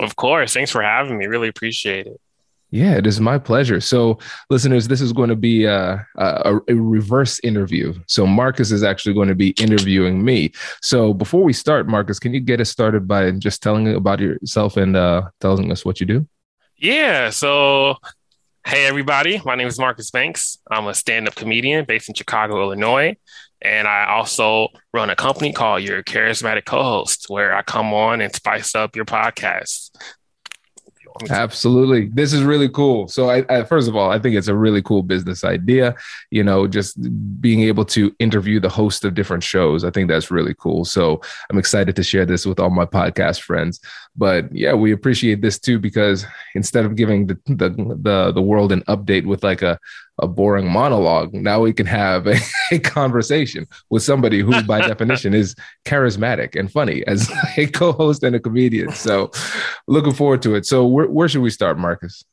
Of course. Thanks for having me. Really appreciate it. Yeah, it is my pleasure. So, listeners, this is going to be a, a, a, reverse interview. So, Marcus is actually going to be interviewing me. So, before we start, Marcus, can you get us started by just telling about yourself and uh, telling us what you do? Yeah. So, hey, everybody. My name is Marcus Banks. I'm a stand up comedian based in Chicago, Illinois. And I also run a company called Your Charismatic Co-host, where I come on and spice up your podcast. Absolutely. This is really cool. So I, I, first of all, I think it's a really cool business idea, you know, just being able to interview the host of different shows. I think that's really cool. So I'm excited to share this with all my podcast friends. But yeah, we appreciate this too because instead of giving the the the, the world an update with like a a boring monologue. Now we can have a, a conversation with somebody who, by definition, is charismatic and funny as a co-host and a comedian. So, looking forward to it. So, where, where should we start, Marcus?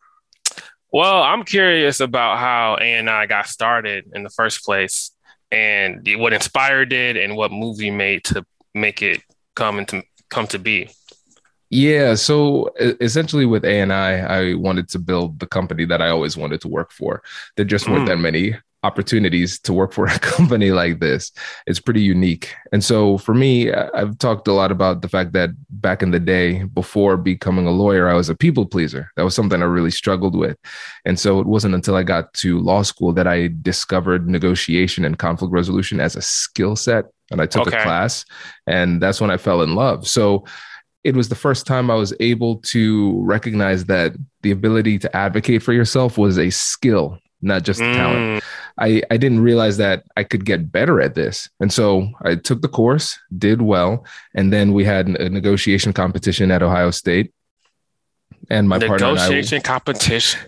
Well, I'm curious about how ANI got started in the first place, and what inspired it, and what movie made to make it come into come to be. Yeah. So essentially, with ANI, I wanted to build the company that I always wanted to work for. There just weren't mm. that many opportunities to work for a company like this. It's pretty unique. And so for me, I've talked a lot about the fact that back in the day, before becoming a lawyer, I was a people pleaser. That was something I really struggled with. And so it wasn't until I got to law school that I discovered negotiation and conflict resolution as a skill set. And I took okay. a class, and that's when I fell in love. So it was the first time I was able to recognize that the ability to advocate for yourself was a skill, not just mm. talent. I, I didn't realize that I could get better at this. And so I took the course, did well, and then we had a negotiation competition at Ohio State. And my negotiation partner negotiation competition.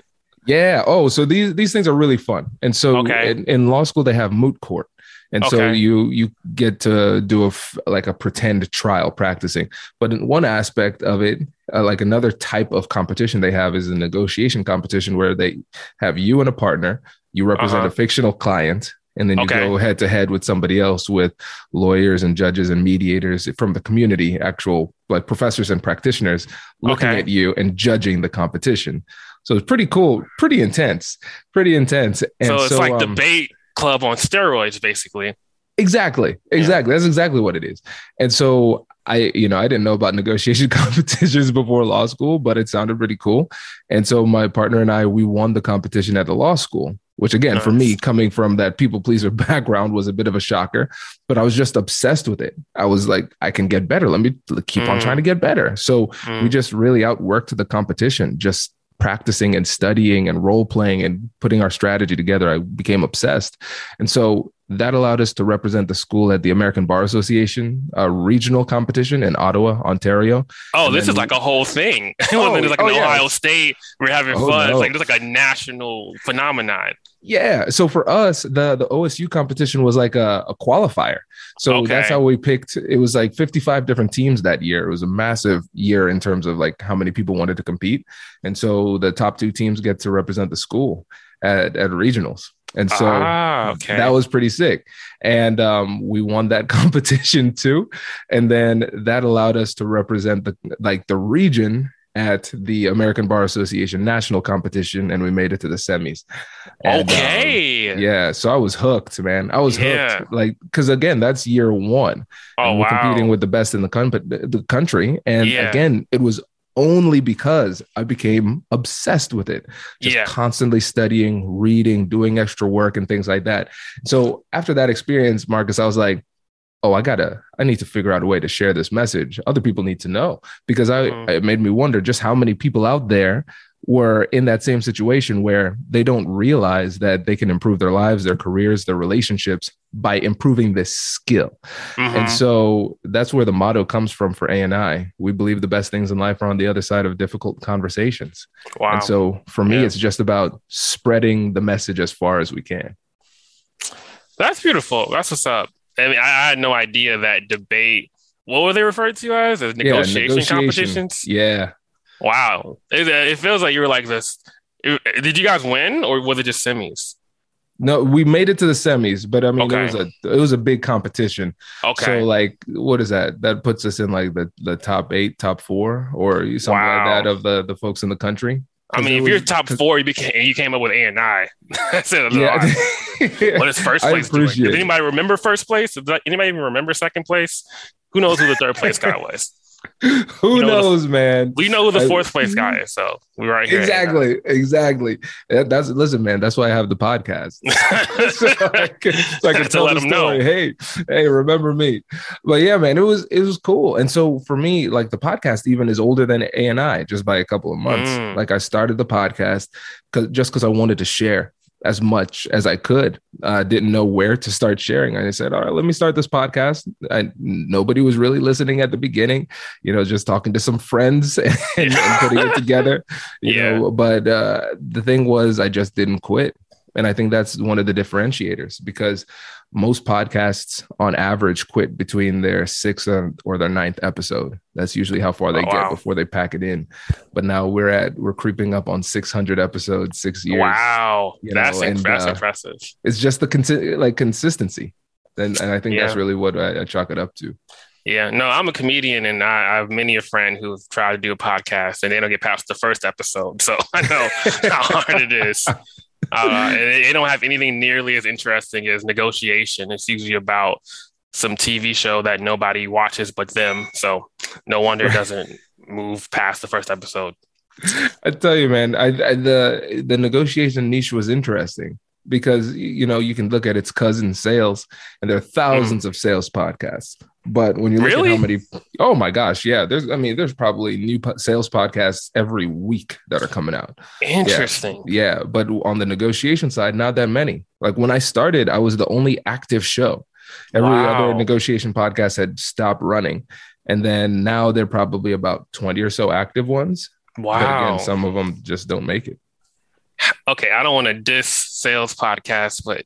Yeah. Oh, so these these things are really fun. And so okay. in, in law school they have moot court and okay. so you you get to do a like a pretend trial practicing but in one aspect of it uh, like another type of competition they have is a negotiation competition where they have you and a partner you represent uh-huh. a fictional client and then you okay. go head to head with somebody else with lawyers and judges and mediators from the community actual like professors and practitioners looking okay. at you and judging the competition so it's pretty cool pretty intense pretty intense and so it's so, like um, debate club on steroids, basically. Exactly. Exactly. Yeah. That's exactly what it is. And so I, you know, I didn't know about negotiation competitions before law school, but it sounded pretty cool. And so my partner and I, we won the competition at the law school, which again, nice. for me, coming from that people pleaser background was a bit of a shocker, but I was just obsessed with it. I was like, I can get better. Let me keep mm. on trying to get better. So mm. we just really outworked the competition, just practicing and studying and role playing and putting our strategy together, I became obsessed. And so that allowed us to represent the school at the American Bar Association uh, regional competition in Ottawa, Ontario. Oh, and this is like a whole thing. oh, it's like oh, an yeah. Ohio State. We're having oh, fun. No. It's like it's like a national phenomenon. Yeah. So for us, the the OSU competition was like a, a qualifier. So okay. that's how we picked. It was like 55 different teams that year. It was a massive year in terms of like how many people wanted to compete. And so the top two teams get to represent the school at, at regionals. And so ah, okay. that was pretty sick. And um, we won that competition too. And then that allowed us to represent the like the region at the American Bar Association national competition, and we made it to the semis. And, okay. Um, yeah. So I was hooked, man. I was yeah. hooked. Like, because again, that's year one. Oh, we're wow. competing with the best in the, con- the country. And yeah. again, it was only because I became obsessed with it. Just yeah. constantly studying, reading, doing extra work, and things like that. So after that experience, Marcus, I was like, oh, I gotta, I need to figure out a way to share this message. Other people need to know because I, mm. it made me wonder just how many people out there were in that same situation where they don't realize that they can improve their lives, their careers, their relationships by improving this skill. Mm-hmm. And so that's where the motto comes from for ANI. We believe the best things in life are on the other side of difficult conversations. Wow. And so for me, yeah. it's just about spreading the message as far as we can. That's beautiful. That's what's up. I mean, I, I had no idea that debate. What were they referred to as? As negotiation, yeah, negotiation. competitions? Yeah. Wow. It, it, feels like you were like this. It, did you guys win or was it just semis? No, we made it to the semis, but I mean okay. it was a it was a big competition. Okay. So like what is that? That puts us in like the, the top eight, top four, or something wow. like that of the, the folks in the country. I mean, if was, you're top four, you became you came up with A and I. That's it. Yeah. what is first place doing? Does anybody remember first place? Does anybody even remember second place? Who knows who the third place guy was? who knows, the, man? We know who the fourth place guy is, so we're right here. Exactly, exactly. That's listen, man. That's why I have the podcast, so I can, so I can tell the story. Know. Hey, hey, remember me? But yeah, man, it was it was cool. And so for me, like the podcast even is older than ANI just by a couple of months. Mm. Like I started the podcast because just because I wanted to share as much as I could. I uh, didn't know where to start sharing. I said, all right, let me start this podcast. And nobody was really listening at the beginning, you know, just talking to some friends and, and putting it together, you yeah. know. But uh, the thing was, I just didn't quit. And I think that's one of the differentiators because most podcasts on average quit between their sixth or their ninth episode. That's usually how far they oh, get wow. before they pack it in. But now we're at we're creeping up on 600 episodes, six years. Wow, that's, know, and, that's uh, impressive. It's just the con- like consistency, and, and I think yeah. that's really what I, I, chalk it up to. Yeah, no, I'm a comedian, and I, I have many a friend who've tried to do a podcast, and they don't get past the first episode. So I know how hard it is. Uh, they don't have anything nearly as interesting as negotiation. It's usually about some TV show that nobody watches but them. So no wonder it doesn't move past the first episode. I tell you, man, I, I, the the negotiation niche was interesting because you know you can look at its cousin sales, and there are thousands mm. of sales podcasts. But when you look really? at how many, oh my gosh, yeah, there's, I mean, there's probably new sales podcasts every week that are coming out. Interesting. Yeah, yeah, but on the negotiation side, not that many. Like when I started, I was the only active show. Every wow. other negotiation podcast had stopped running, and then now they're probably about twenty or so active ones. Wow. But again, some of them just don't make it. Okay, I don't want to diss sales podcasts, but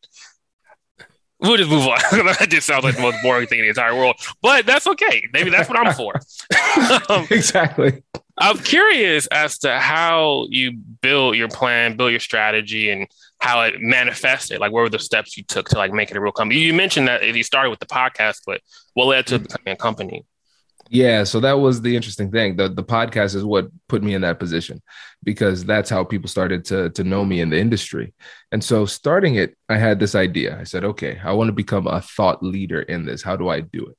We'll just move on. that just sounds like the most boring thing in the entire world, but that's okay. Maybe that's what I'm for. um, exactly. I'm curious as to how you build your plan, build your strategy, and how it manifested. Like, what were the steps you took to like make it a real company? You mentioned that you started with the podcast, but what led to becoming a company? Yeah, so that was the interesting thing. The the podcast is what put me in that position because that's how people started to to know me in the industry. And so starting it, I had this idea. I said, okay, I want to become a thought leader in this. How do I do it?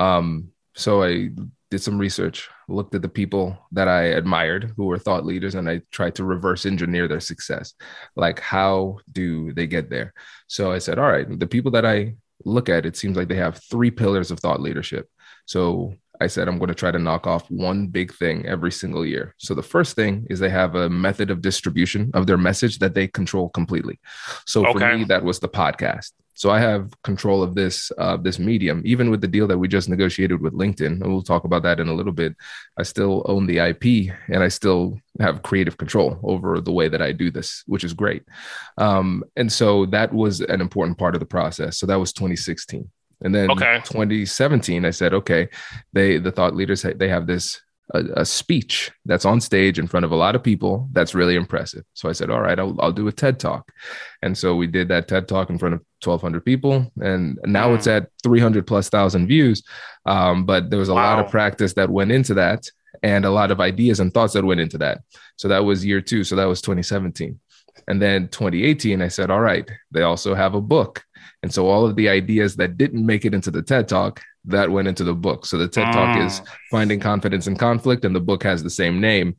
Um, so I did some research, looked at the people that I admired who were thought leaders, and I tried to reverse engineer their success. Like, how do they get there? So I said, all right, the people that I look at, it seems like they have three pillars of thought leadership. So I said I'm going to try to knock off one big thing every single year. So the first thing is they have a method of distribution of their message that they control completely. So okay. for me, that was the podcast. So I have control of this uh, this medium. Even with the deal that we just negotiated with LinkedIn, and we'll talk about that in a little bit. I still own the IP, and I still have creative control over the way that I do this, which is great. Um, and so that was an important part of the process. So that was 2016. And then okay. 2017, I said, okay, they the thought leaders they have this a, a, speech that's on stage in front of a lot of people that's really impressive. So I said, all right, I'll, I'll do a TED talk. And so we did that TED talk in front of 1,200 people. And now it's at 300 plus thousand views. Um, but there was a wow. lot of practice that went into that and a lot of ideas and thoughts that went into that. So that was year two. So that was 2017. And then 2018, I said, all right, they also have a book. And so all of the ideas that didn't make it into the TED talk, that went into the book. So the TED mm. talk is ah. finding confidence in conflict, and the book has the same name.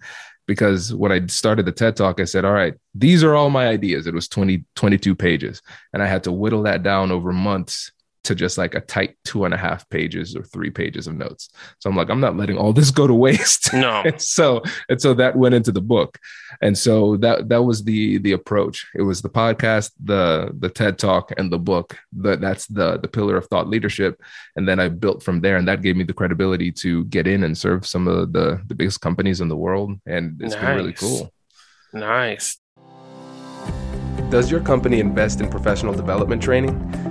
Because when I started the TED talk, I said, all right, these are all my ideas. It was 20, 22 pages. And I had to whittle that down over months to just like a tight two and a half pages or three pages of notes. So I'm like, I'm not letting all this go to waste. No. and so and so that went into the book. And so that that was the the approach. It was the podcast, the the TED talk, and the book. That that's the the pillar of thought leadership. And then I built from there. And that gave me the credibility to get in and serve some of the the biggest companies in the world. And it's nice. been really cool. Nice. Does your company invest in professional development training?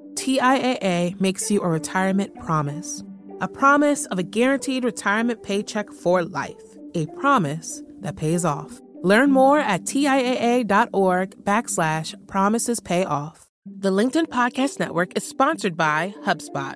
TIAA makes you a retirement promise. A promise of a guaranteed retirement paycheck for life. A promise that pays off. Learn more at TIAA.org backslash promises pay off. The LinkedIn Podcast Network is sponsored by HubSpot.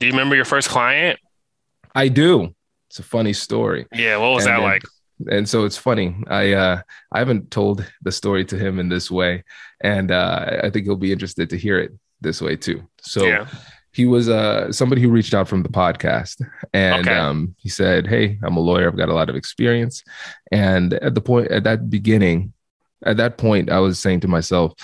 Do you remember your first client? I do. It's a funny story. Yeah, what was and that like? and so it's funny. I uh, I haven't told the story to him in this way, and uh, I think he'll be interested to hear it this way too. So yeah. he was uh, somebody who reached out from the podcast, and okay. um, he said, "Hey, I'm a lawyer. I've got a lot of experience." And at the point at that beginning, at that point, I was saying to myself,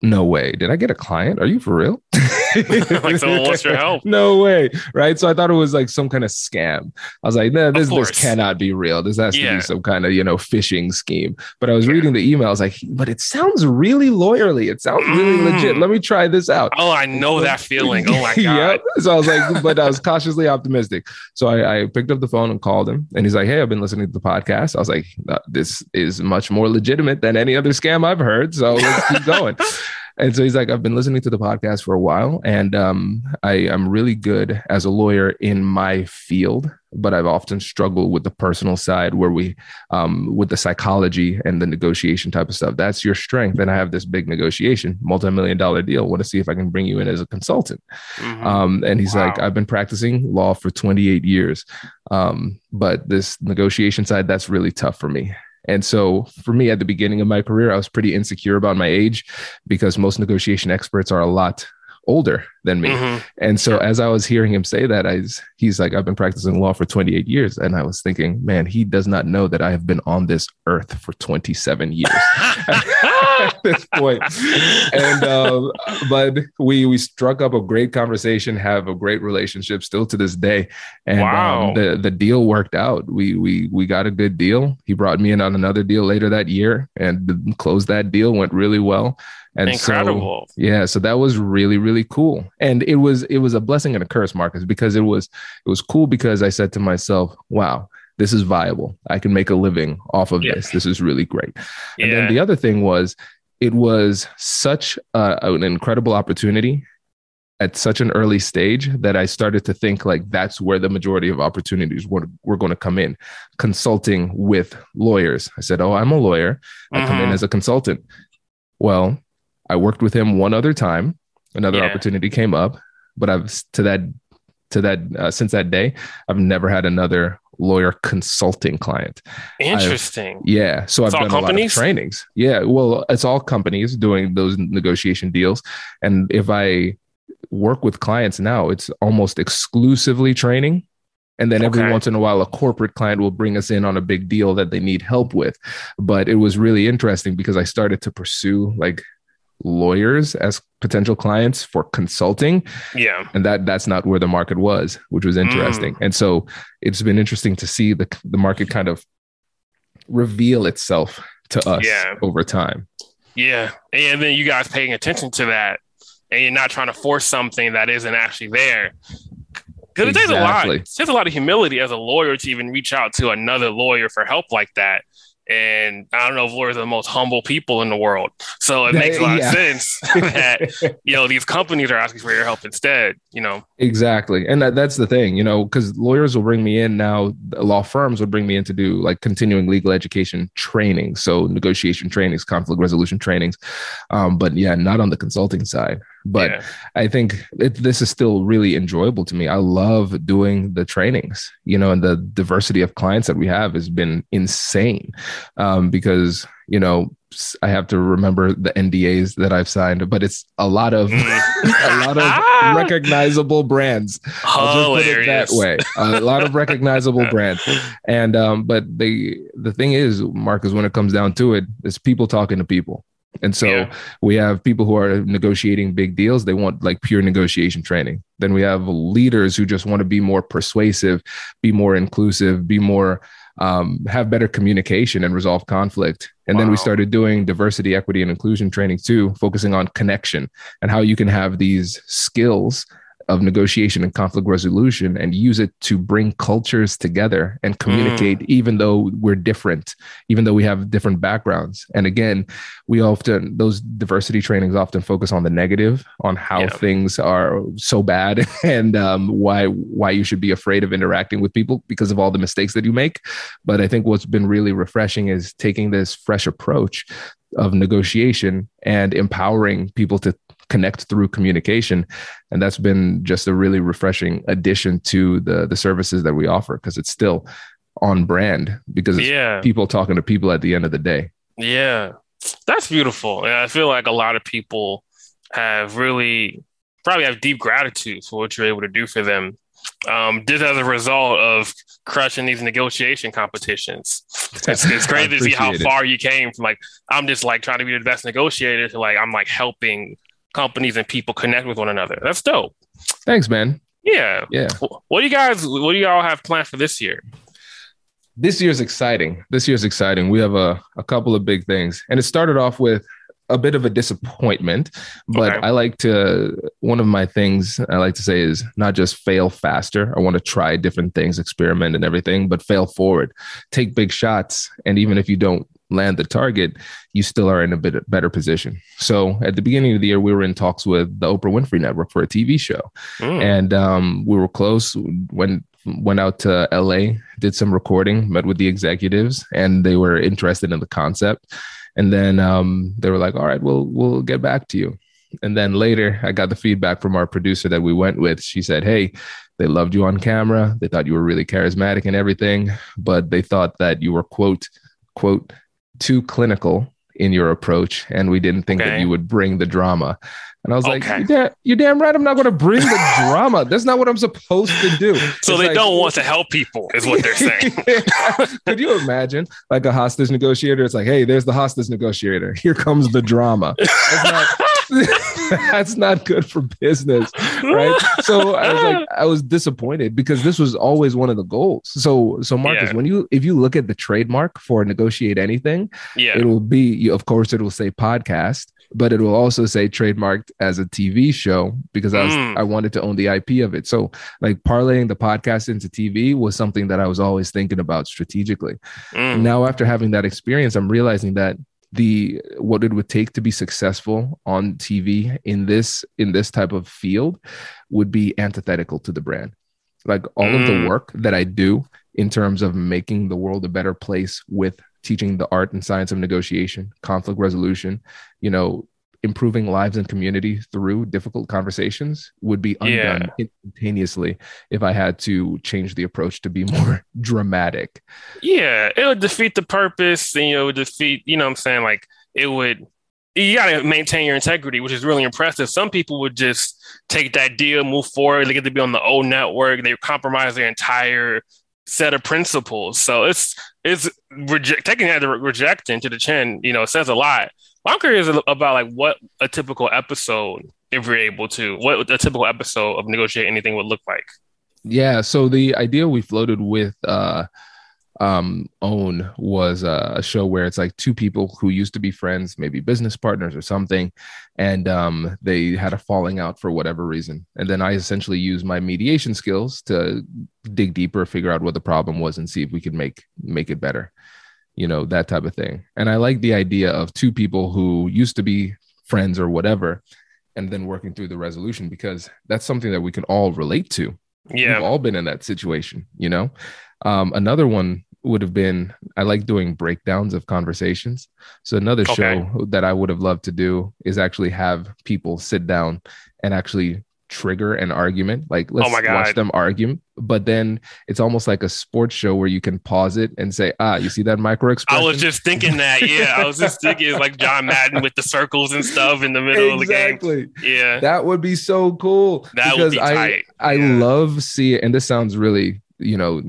"No way! Did I get a client? Are you for real?" like, your help? No way. Right. So I thought it was like some kind of scam. I was like, nah, this, this cannot be real. This has yeah. to be some kind of, you know, phishing scheme. But I was yeah. reading the email. I was like, but it sounds really lawyerly. It sounds really mm. legit. Let me try this out. Oh, I know that feeling. Oh my God. yep. So I was like, but I was cautiously optimistic. So I, I, picked up the phone and called him. And he's like, hey, I've been listening to the podcast. I was like, this is much more legitimate than any other scam I've heard. So let's keep going. And so he's like, I've been listening to the podcast for a while, and um, I, am really good as a lawyer in my field, but I've often struggled with the personal side where we, um, with the psychology and the negotiation type of stuff. That's your strength. And I have this big negotiation, multi million dollar deal. Want to see if I can bring you in as a consultant. Mm-hmm. Um, and he's wow. like, I've been practicing law for 28 years, um, but this negotiation side, that's really tough for me. And so for me at the beginning of my career, I was pretty insecure about my age because most negotiation experts are a lot older than me. Mm-hmm. And so as I was hearing him say that, I he's like, I've been practicing law for 28 years. And I was thinking, man, he does not know that I have been on this earth for 27 years. At this point. And uh, but we we struck up a great conversation, have a great relationship still to this day. And um, wow. um, the the deal worked out. We we we got a good deal. He brought me in on another deal later that year and closed that deal. Went really well. And Incredible. So, yeah, so that was really really cool. And it was it was a blessing and a curse, Marcus, because it was it was cool because I said to myself, "Wow, this is viable. I can make a living off of yeah. this. This is really great. Yeah. And then the other thing was, it was such a, an incredible opportunity at such an early stage that I started to think like that's where the majority of opportunities were, were going to come in consulting with lawyers. I said, Oh, I'm a lawyer. I mm-hmm. come in mm-hmm. as a consultant. Well, I worked with him one other time. Another yeah. opportunity came up, but I've to that to that uh, since that day, I've never had another lawyer consulting client. Interesting. I've, yeah. So it's I've done companies? a lot of trainings. Yeah. Well, it's all companies doing those negotiation deals. And if I work with clients now, it's almost exclusively training. And then every okay. once in a while, a corporate client will bring us in on a big deal that they need help with. But it was really interesting because I started to pursue like lawyers as potential clients for consulting. Yeah. And that that's not where the market was, which was interesting. Mm. And so it's been interesting to see the the market kind of reveal itself to us yeah. over time. Yeah. And then you guys paying attention to that and you're not trying to force something that isn't actually there. Because it takes a lot. It takes a lot of humility as a lawyer to even reach out to another lawyer for help like that. And I don't know if lawyers are the most humble people in the world. So it makes a lot yeah. of sense that, you know, these companies are asking for your help instead, you know? Exactly. And that, that's the thing, you know, because lawyers will bring me in now, law firms would bring me in to do like continuing legal education training. So negotiation trainings, conflict resolution trainings. Um, but yeah, not on the consulting side. But yeah. I think it, this is still really enjoyable to me. I love doing the trainings, you know, and the diversity of clients that we have has been insane um, because, you know, I have to remember the NDAs that I've signed, but it's a lot of a lot of recognizable brands. I'll just put it that way. A lot of recognizable brands. And um, but the the thing is, Marcus, when it comes down to it, it's people talking to people. And so yeah. we have people who are negotiating big deals. They want like pure negotiation training. Then we have leaders who just want to be more persuasive, be more inclusive, be more, um, have better communication and resolve conflict. And wow. then we started doing diversity, equity, and inclusion training too, focusing on connection and how you can have these skills of negotiation and conflict resolution and use it to bring cultures together and communicate mm. even though we're different even though we have different backgrounds and again we often those diversity trainings often focus on the negative on how yeah. things are so bad and um, why why you should be afraid of interacting with people because of all the mistakes that you make but i think what's been really refreshing is taking this fresh approach of negotiation and empowering people to connect through communication. And that's been just a really refreshing addition to the the services that we offer because it's still on brand because yeah. people talking to people at the end of the day. Yeah. That's beautiful. And i feel like a lot of people have really probably have deep gratitude for what you're able to do for them um, just as a result of crushing these negotiation competitions. It's, it's crazy to see how far you came from like I'm just like trying to be the best negotiator to like I'm like helping companies and people connect with one another. That's dope. Thanks, man. Yeah. Yeah. What do you guys what do y'all have planned for this year? This year's exciting. This year's exciting. We have a, a couple of big things. And it started off with a bit of a disappointment, but okay. I like to one of my things I like to say is not just fail faster. I want to try different things, experiment and everything, but fail forward. Take big shots and even if you don't land the target, you still are in a bit better position. So at the beginning of the year, we were in talks with the Oprah Winfrey Network for a TV show, mm. and um, we were close. When went out to LA, did some recording, met with the executives, and they were interested in the concept. And then um, they were like, "All right, we'll we'll get back to you." And then later, I got the feedback from our producer that we went with. She said, "Hey, they loved you on camera. They thought you were really charismatic and everything, but they thought that you were quote quote too clinical in your approach, and we didn't think Okay. that you would bring the drama. And I was like, you're, da- you're damn right. I'm not going to bring the drama. That's not what I'm supposed to do. So It's they like- don't want to help people, is what they're saying. Could you imagine like a hostage negotiator? It's like, hey, there's the hostage negotiator. Here comes the drama. That's not, that's not good for business, right? So I was like, I was disappointed because this was always one of the goals. So, so Marcus, Yeah. when you if you look at the trademark for negotiate anything, yeah. it will be, you- of course, it will say podcast, but it will also say trademarked as a TV show because I was Mm. I wanted to own the IP of it. So like parlaying the podcast into TV was something that I was always thinking about strategically. Mm. Now after having that experience, I'm realizing that the what it would take to be successful on TV in this in this type of field would be antithetical to the brand. Like all of the Mm. work that I do in terms of making the world a better place with teaching the art and science of negotiation, conflict resolution, you know, improving lives and community through difficult conversations would be undone instantaneously if I had to change the approach to be more dramatic. Yeah, it would defeat the purpose and you know, it would defeat, you know what I'm saying? Like it would you gotta maintain your integrity, which is really impressive. Some people would just take that deal, move forward, they get to be on the OWN network, they compromise their entire set of principles. So it's it's reject taking that re- rejecting to the chin, you know, says a lot. I'm curious about like what a typical episode, if you're able to, what a typical episode of negotiate anything would look like. Yeah. So the idea we floated with uh um OWN was uh, a show where it's like two people who used to be friends maybe business partners or something and um they had a falling out for whatever reason and then i essentially used my mediation skills to dig deeper figure out what the problem was and see if we could make make it better you know that type of thing and i like the idea of two people who used to be friends or whatever and then working through the resolution because that's something that we can all relate to Yeah. We've all been in that situation, you know. Um, another one would have been I like doing breakdowns of conversations. So another Okay. show that I would have loved to do is actually have people sit down and actually trigger an argument. Like let's Oh my watch them argue, but then it's almost like a sports show where you can pause it and say, "Ah, you see that micro expression? I was just thinking that. Yeah, I was just thinking it's like John Madden with the circles and stuff in the middle of the game. exactly. Yeah, That would be so cool. that would be I, tight. I Yeah. love seeing, and this sounds really, you know,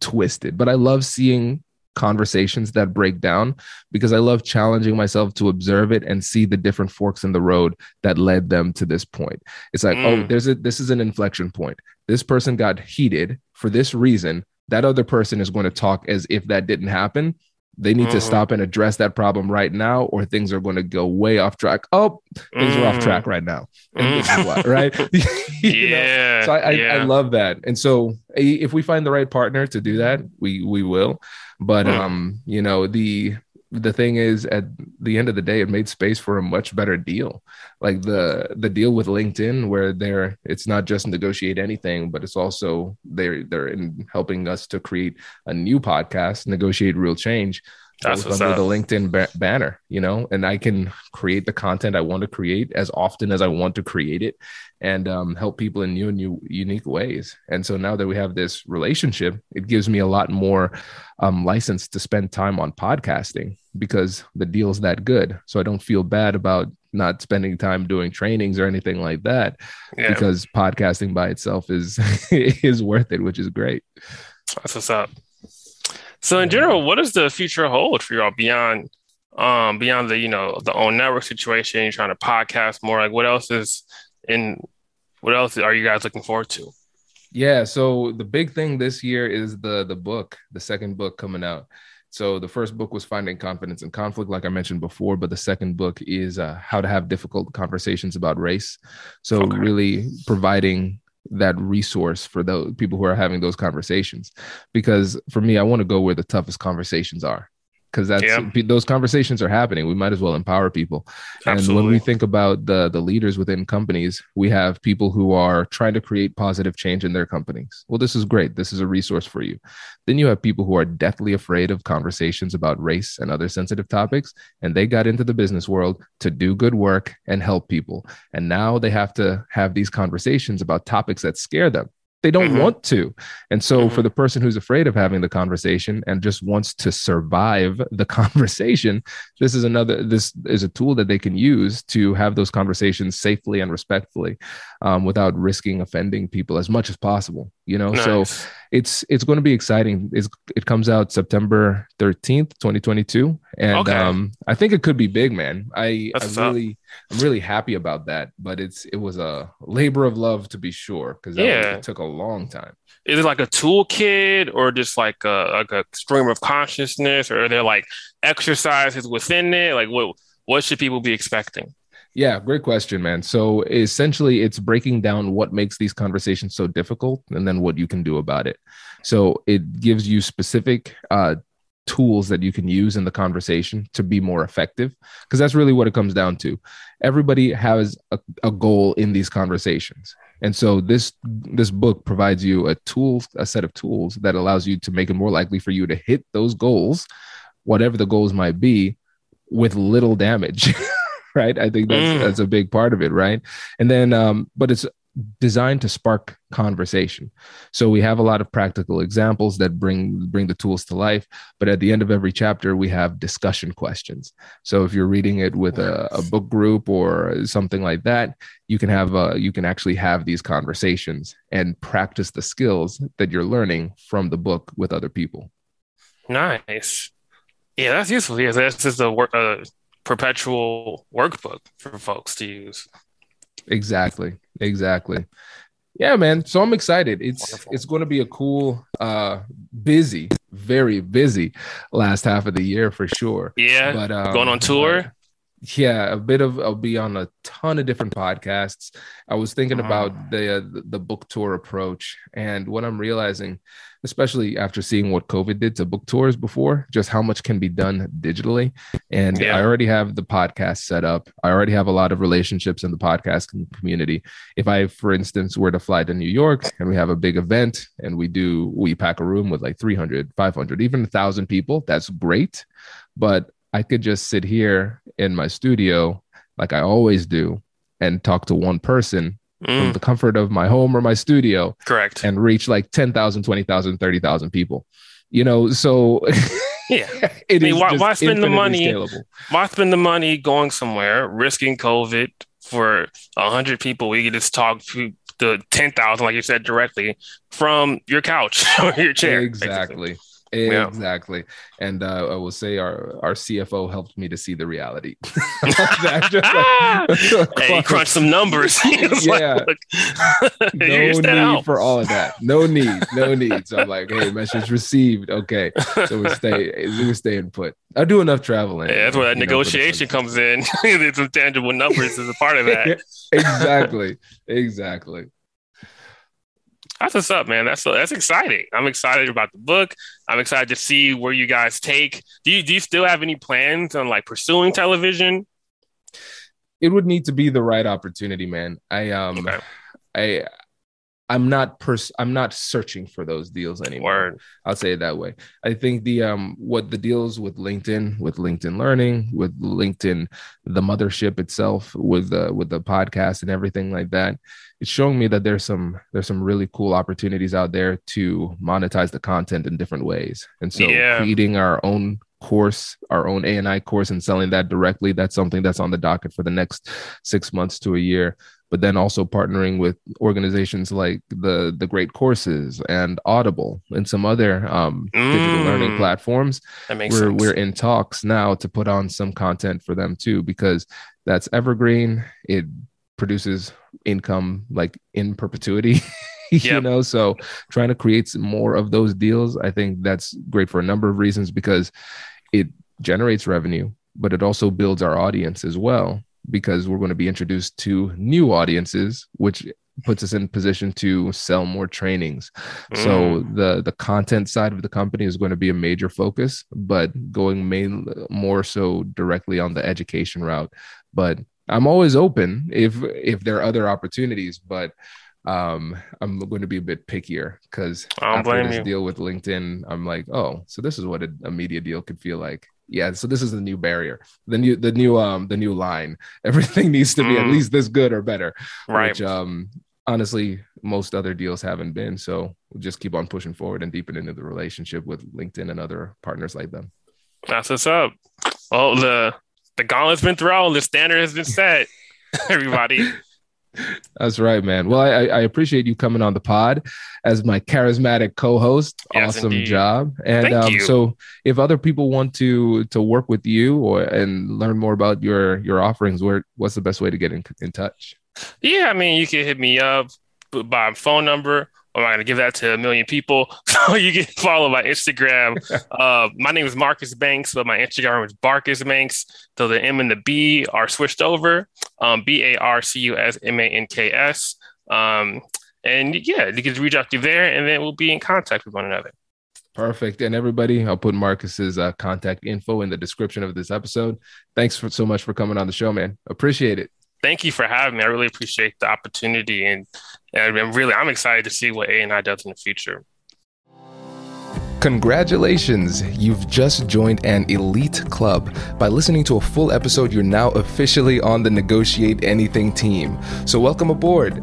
twisted, but I love seeing conversations that break down because I love challenging myself to observe it and see the different forks in the road that led them to this point. It's like, oh, Mm. there's a this is an inflection point. This person got heated for this reason. That other person is going to talk as if that didn't happen. They need to Mhm. stop and address that problem right now, or things are going to go way off track. Oh, things are off Mm. track right now. And this is Mm. why, right? You know? Yeah, so I, I, yeah. I love that and so if we find the right partner to do that we we will but Mm. um you know the the thing is at the end of the day it made space for a much better deal. Like the the deal with linkedin where they're it's not just negotiate anything but it's also they're they're in helping us to create a new podcast negotiate real change That's what's under up. the linkedin ba- banner you know and i can create the content i want to create as often as i want to create it and um, help people in new and new unique ways. And so now that we have this relationship, it gives me a lot more um, license to spend time on podcasting because the deal's that good. So I don't feel bad about not spending time doing trainings or anything like that yeah. because podcasting by itself is is worth it, which is great. That's what's up. So in general, what does the future hold for y'all beyond um beyond the you know the OWN network situation? You're trying to podcast more. Like what else is in what else are you guys looking forward to? Yeah, so the big thing this year is the the book, the second book coming out. So the first book was Finding Confidence in Conflict, like I mentioned before, but the second book is uh, How to Have Difficult Conversations About Race. So Okay. really providing that resource for those people who are having those conversations. Because for me, I want to go where the toughest conversations are. Because that's Yeah. those conversations are happening. We might as well empower people. And when we think about the the leaders within companies, we have people who are trying to create positive change in their companies. Well, this is great. This is a resource for you. Then you have people who are deathly afraid of conversations about race and other sensitive topics, and they got into the business world to do good work and help people. And now they have to have these conversations about topics that scare them. They don't Mhm. want to. And so, for Mhm. the person who's afraid of having the conversation and just wants to survive the conversation, this is another, this is a tool that they can use to have those conversations safely and respectfully um, without risking offending people as much as possible, you know? So, Nice. It's it's going to be exciting. It's, it comes out September 13th, 2022. And Okay. um, I think it could be big, man. I, That's I what's up. really I'm really happy about that. But it's it was a labor of love to be sure because Yeah. it took a long time. Is it like a toolkit or just like a like a stream of consciousness, or are there like exercises within it? Like what what should people be expecting? Yeah, great question, man. So essentially, it's breaking down what makes these conversations so difficult and then what you can do about it. So it gives you specific uh, tools that you can use in the conversation to be more effective, because that's really what it comes down to. Everybody has a, a goal in these conversations. And so this this book provides you a tool, a set of tools that allows you to make it more likely for you to hit those goals, whatever the goals might be, with little damage. right? I think that's Mm. that's a big part of it, right? And then, um, but it's designed to spark conversation. So we have a lot of practical examples that bring bring the tools to life. But at the end of every chapter, we have discussion questions. So if you're reading it with a, a book group or something like that, you can have uh, you can actually have these conversations and practice the skills that you're learning from the book with other people. Nice. Yeah, that's useful. Yeah, that's just the work a perpetual workbook for folks to use. Exactly. Exactly. Yeah, man. So I'm excited. It's Wonderful. it's going to be a cool, uh, busy, very busy last half of the year for sure. Yeah, But um, going on tour. Yeah, a bit of I'll be on a ton of different podcasts. I was thinking about the, uh, the book tour approach, and what I'm realizing, especially after seeing what COVID did to book tours before, just how much can be done digitally. And Yeah. I already have the podcast set up. I already have a lot of relationships in the podcast community. If I, for instance, were to fly to New York and we have a big event and we do we pack a room with like 300, 500, even a thousand people, that's great. But I could just sit here in my studio like I always do and talk to one person from Mm, the comfort of my home or my studio correct. and reach like 10,000, 20,000, 30,000 people. You know, so Yeah. it I mean, is why- why spend the money? scalable. Why spend the money going somewhere, risking COVID for a hundred people? We could just talk to the ten thousand, like you said, directly from your couch or your chair. basically. Exactly. Yeah. Exactly. And uh, I will say our our CFO helped me to see the reality. that. Like- Hey, he crunched some numbers. Was like, Yeah. no need out. for all of that. No need. No need. So I'm like, hey, message received. Okay. So we stay we stay in put. I do enough traveling. Yeah, that's where that you know, negotiation comes in. There's some tangible numbers as a part of that. exactly. Exactly. That's what's up, man. That's that's exciting. I'm excited about the book. I'm excited to see where you guys take. Do you do you still have any plans on like pursuing television? It would need to be the right opportunity, man. I um Okay. I I'm not pers- I'm not searching for those deals anymore. Word. I'll say it that way. I think the um what the deals with LinkedIn, with LinkedIn Learning, with LinkedIn, the mothership itself, with the with the podcast and everything like that, it's showing me that there's some there's some really cool opportunities out there to monetize the content in different ways. And so Yeah. creating our own course, our own ANI course and selling that directly, that's something that's on the docket for the next six months to a year but then also partnering with organizations like the the Great Courses and Audible and some other um, digital Mm. learning platforms. That makes We're sense. we're in talks now to put on some content for them too because that's evergreen. It produces income like in perpetuity. you Yep. know, so trying to create some more of those deals, I think that's great for a number of reasons because it generates revenue, but it also builds our audience as well because we're going to be introduced to new audiences, which puts us in position to sell more trainings. So Mm. the the content side of the company is going to be a major focus, but going main more so directly on the education route. But I'm always open if if there are other opportunities, but um i'm going to be a bit pickier because after this you. deal with linkedin i'm like oh so this is what a, a media deal could feel like yeah so this is the new barrier the new the new um the new line everything needs to be at Mm. least this good or better right. which um honestly most other deals haven't been. So we'll just keep on pushing forward and deepen into the relationship with LinkedIn and other partners like them. That's what's up. Well, the the gauntlet's been thrown, the standard has been set. Everybody. That's right, man. Well, I, I, appreciate you coming on the pod as my charismatic co-host. Yes, awesome indeed. job. And um, so, if other people want to to work with you or and learn more about your your offerings, where what's the best way to get in, in touch? Yeah, I mean, you can hit me up by phone number I'm not going to give that to a million people. So you can follow my Instagram. uh, my name is Marcus Banks, but my Instagram is Barcus Manks. So the M and the B are switched over. Um, B A R C U S M A N K S. Um, and yeah, you can reach out through there, and then we'll be in contact with one another. Perfect. And everybody, I'll put Marcus's uh, contact info in the description of this episode. Thanks for so much for coming on the show, man. Appreciate it thank you for having me. I really appreciate the opportunity, and, and I'm really I'm excited to see what ANI does in the future. Congratulations! You've just joined an elite club. By listening to a full episode, you're now officially on the Negotiate Anything team. So, welcome aboard.